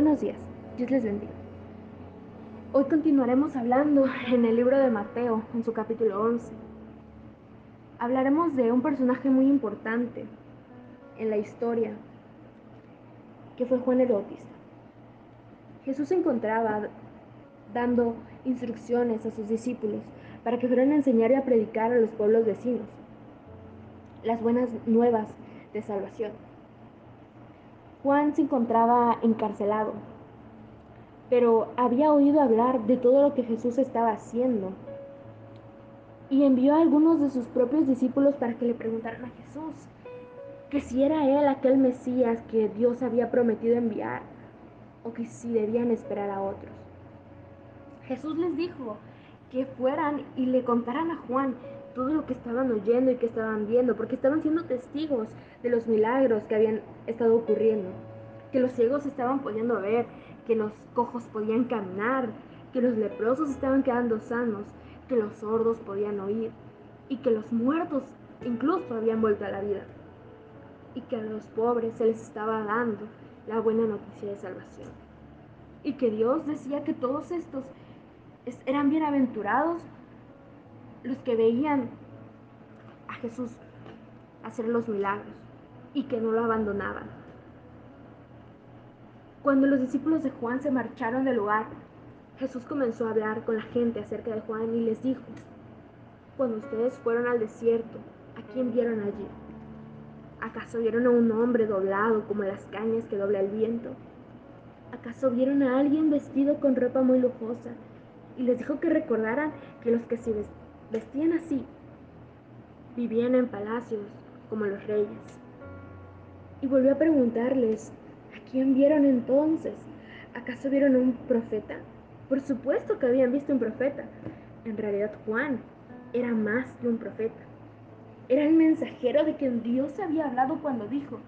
Buenos días, Dios les bendiga. Hoy continuaremos hablando en el libro de Mateo, en su capítulo 11. Hablaremos de un personaje muy importante en la historia, que fue Juan el Bautista. Jesús se encontraba dando instrucciones a sus discípulos para que fueran a enseñar y a predicar a los pueblos vecinos las buenas nuevas de salvación. Juan se encontraba encarcelado, pero había oído hablar de todo lo que Jesús estaba haciendo y envió a algunos de sus propios discípulos para que le preguntaran a Jesús que si era él aquel Mesías que Dios había prometido enviar o que si debían esperar a otros. Jesús les dijo que fueran y le contaran a Juan todo lo que estaban oyendo y que estaban viendo, porque estaban siendo testigos de los milagros que habían estado ocurriendo, que los ciegos estaban pudiendo ver, que los cojos podían caminar, que los leprosos estaban quedando sanos, que los sordos podían oír y que los muertos incluso habían vuelto a la vida y que a los pobres se les estaba dando la buena noticia de salvación. Y que Dios decía que todos estos eran bienaventurados los que veían a Jesús hacer los milagros y que no lo abandonaban. Cuando los discípulos de Juan se marcharon del lugar, Jesús comenzó a hablar con la gente acerca de Juan y les dijo, cuando ustedes fueron al desierto, ¿a quién vieron allí? ¿Acaso vieron a un hombre doblado como las cañas que dobla el viento? ¿Acaso vieron a alguien vestido con ropa muy lujosa? Y les dijo que recordaran que los que se vestían así vivían en palacios como los reyes. Y volvió a preguntarles, ¿a quién vieron entonces? ¿Acaso vieron un profeta? Por supuesto que habían visto un profeta. En realidad Juan era más que un profeta. Era el mensajero de quien Dios había hablado cuando dijo,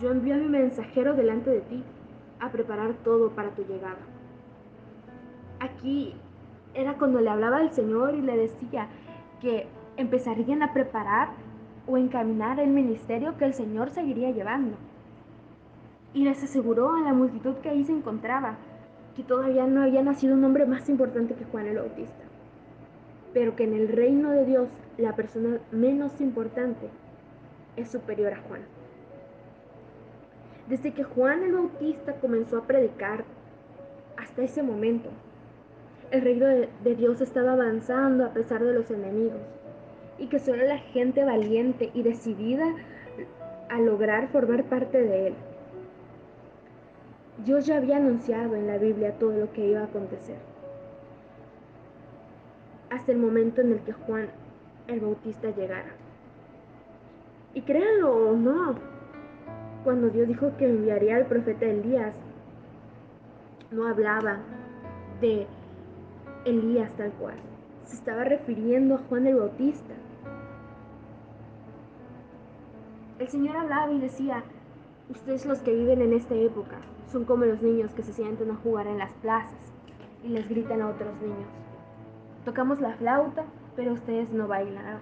yo envío a mi mensajero delante de ti a preparar todo para tu llegada. Aquí era cuando le hablaba al Señor y le decía que empezarían a preparar o encaminar el ministerio que el Señor seguiría llevando. Y les aseguró a la multitud que ahí se encontraba que todavía no había nacido un hombre más importante que Juan el Bautista, pero que en el reino de Dios la persona menos importante es superior a Juan. Desde que Juan el Bautista comenzó a predicar hasta ese momento, el reino de, Dios estaba avanzando a pesar de los enemigos y que solo la gente valiente y decidida a lograr formar parte de él. Dios ya había anunciado en la Biblia todo lo que iba a acontecer. Hasta el momento en el que Juan el Bautista llegara. Y créanlo o no, cuando Dios dijo que enviaría al profeta Elías, no hablaba de Elías tal cual. Se estaba refiriendo a Juan el Bautista. El Señor hablaba y decía, ustedes los que viven en esta época son como los niños que se sienten a jugar en las plazas y les gritan a otros niños. Tocamos la flauta pero ustedes no bailaron.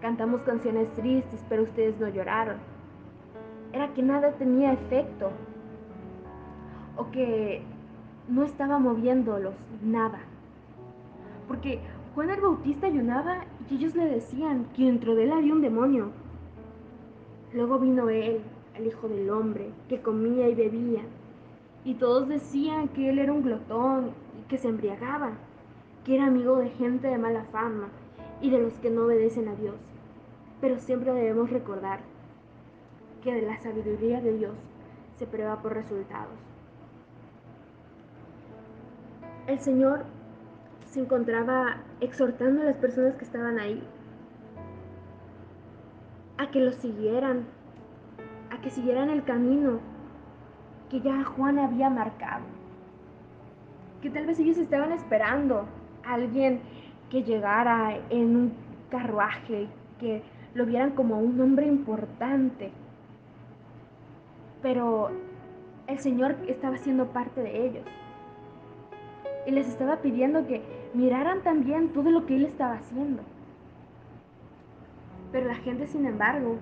Cantamos canciones tristes, pero ustedes no lloraron. Era que nada tenía efecto. O que no estaba moviéndolos nada. Porque Juan el Bautista ayunaba y ellos le decían que dentro de él había un demonio. Luego vino él, el Hijo del Hombre, que comía y bebía. Y todos decían que él era un glotón y que se embriagaba que era amigo de gente de mala fama y de los que no obedecen a Dios. Pero siempre debemos recordar que de la sabiduría de Dios se prueba por resultados. El Señor se encontraba exhortando a las personas que estaban ahí a que lo siguieran, a que siguieran el camino que ya Juan había marcado. Que tal vez ellos estaban esperando alguien que llegara en un carruaje, que lo vieran como un hombre importante. Pero el Señor estaba siendo parte de ellos. Y les estaba pidiendo que miraran también todo lo que Él estaba haciendo. Pero la gente, sin embargo,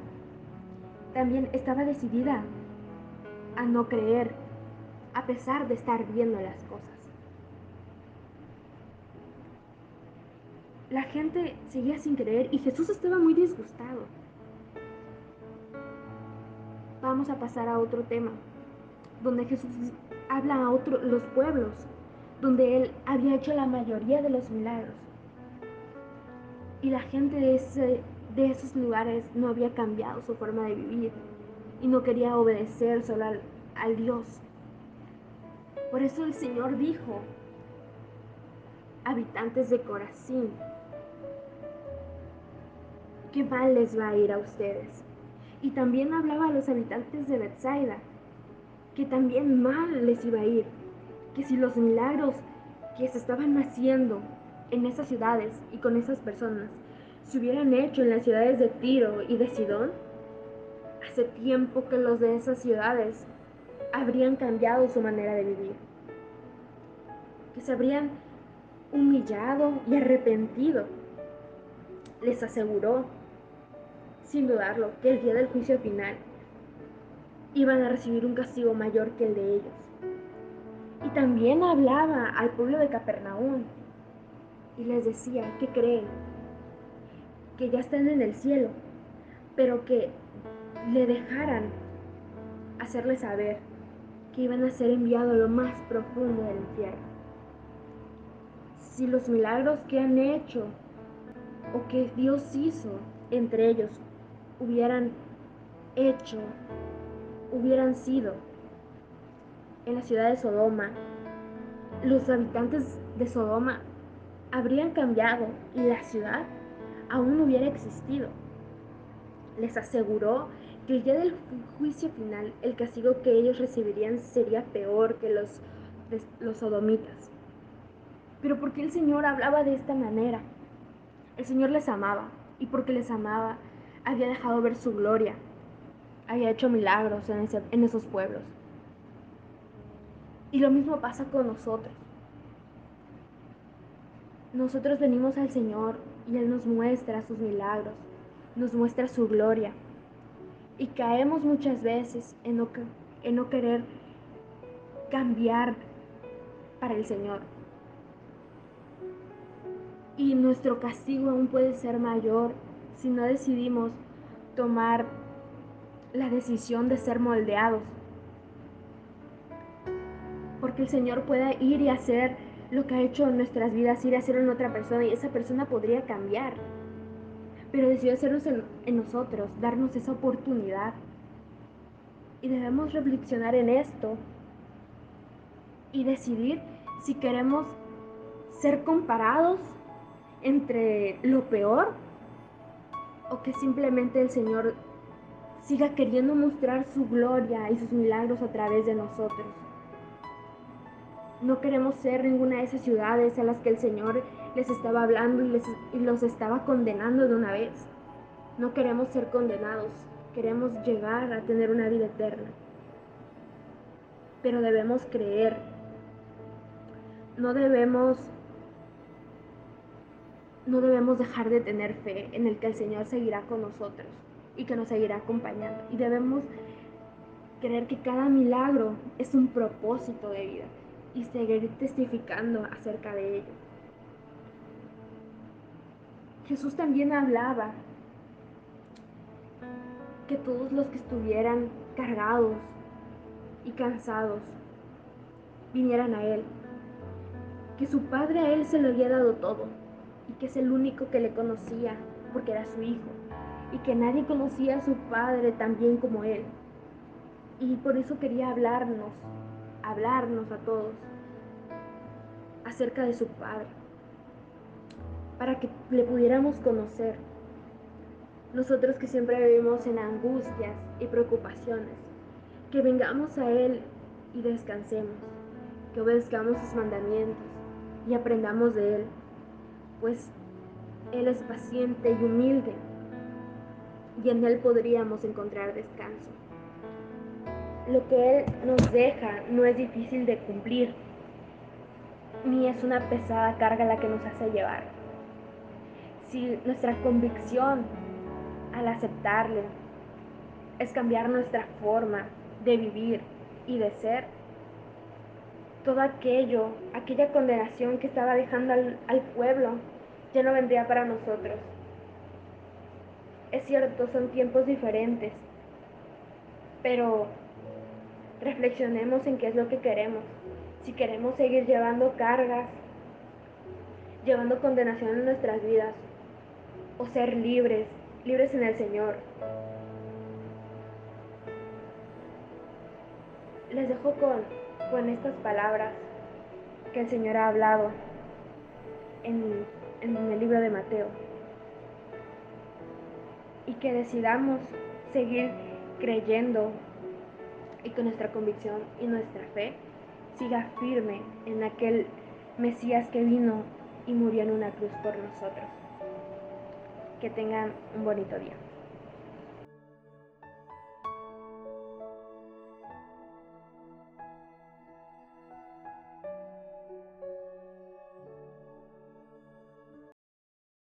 también estaba decidida a no creer a pesar de estar viendo las cosas. La gente seguía sin creer y Jesús estaba muy disgustado. Vamos a pasar a otro tema, donde Jesús habla a otros los pueblos, donde él había hecho la mayoría de los milagros. Y la gente de, ese, de esos lugares no había cambiado su forma de vivir y no quería obedecer solo al, al Dios. Por eso el Señor dijo, habitantes de Corazín, qué mal les va a ir a ustedes. Y también hablaba a los habitantes de Bethsaida, que también mal les iba a ir, que si los milagros que se estaban haciendo en esas ciudades y con esas personas se hubieran hecho en las ciudades de Tiro y de Sidón, hace tiempo que los de esas ciudades habrían cambiado su manera de vivir, que se habrían humillado y arrepentido. Les aseguró, sin dudarlo, que el día del juicio final iban a recibir un castigo mayor que el de ellos. Y también hablaba al pueblo de Capernaum y les decía que creen que ya están en el cielo, pero que le dejaran hacerle saber que iban a ser enviados a lo más profundo del infierno. Si los milagros que han hecho o que Dios hizo entre ellos hubieran hecho, hubieran sido en la ciudad de Sodoma, los habitantes de Sodoma habrían cambiado y la ciudad aún no hubiera existido. Les aseguró que el día del juicio final el castigo que ellos recibirían sería peor que los, los sodomitas. Pero ¿por qué el Señor hablaba de esta manera? El Señor les amaba y porque les amaba había dejado ver su gloria, había hecho milagros en, en esos pueblos. Y lo mismo pasa con nosotros. Nosotros venimos al Señor y Él nos muestra sus milagros, nos muestra su gloria. Y caemos muchas veces en no, querer cambiar para el Señor. Y nuestro castigo aún puede ser mayor si no decidimos tomar la decisión de ser moldeados. El Señor puede ir y hacer lo que ha hecho en nuestras vidas, ir a hacerlo en otra persona y esa persona podría cambiar. Pero decidió hacerlo en, nosotros, darnos esa oportunidad. Y debemos reflexionar en esto y decidir si queremos ser comparados entre lo peor o que simplemente el Señor siga queriendo mostrar su gloria y sus milagros a través de nosotros. No queremos ser ninguna de esas ciudades a las que el Señor les estaba hablando y, les, y los estaba condenando de una vez. No queremos ser condenados, queremos llegar a tener una vida eterna. Pero debemos creer, no debemos no debemos dejar de tener fe en el que el Señor seguirá con nosotros y que nos seguirá acompañando. Y debemos creer que cada milagro es un propósito de vida y seguir testificando acerca de ello. Jesús también hablaba que todos los que estuvieran cargados y cansados vinieran a Él, que su Padre a Él se le había dado todo y que es el único que le conocía porque era su hijo y que nadie conocía a su Padre tan bien como Él. Y por eso quería hablarnos hablarnos a todos acerca de su Padre, para que le pudiéramos conocer. Nosotros que siempre vivimos en angustias y preocupaciones, que vengamos a Él y descansemos, que obedezcamos sus mandamientos y aprendamos de Él, pues Él es paciente y humilde y en Él podríamos encontrar descanso lo que Él nos deja no es difícil de cumplir, ni es una pesada carga la que nos hace llevar. Si nuestra convicción al aceptarle es cambiar nuestra forma de vivir y de ser, todo aquello, aquella condenación que estaba dejando al, al pueblo, ya no vendría para nosotros. Es cierto, son tiempos diferentes, pero reflexionemos en qué es lo que queremos. Si queremos seguir llevando cargas, llevando condenación en nuestras vidas, o ser libres, libres en el Señor. Les dejo con, con estas palabras que el Señor ha hablado en, en el libro de Mateo. Y que decidamos seguir creyendo y que nuestra convicción y nuestra fe siga firme en aquel Mesías que vino y murió en una cruz por nosotros. Que tengan un bonito día.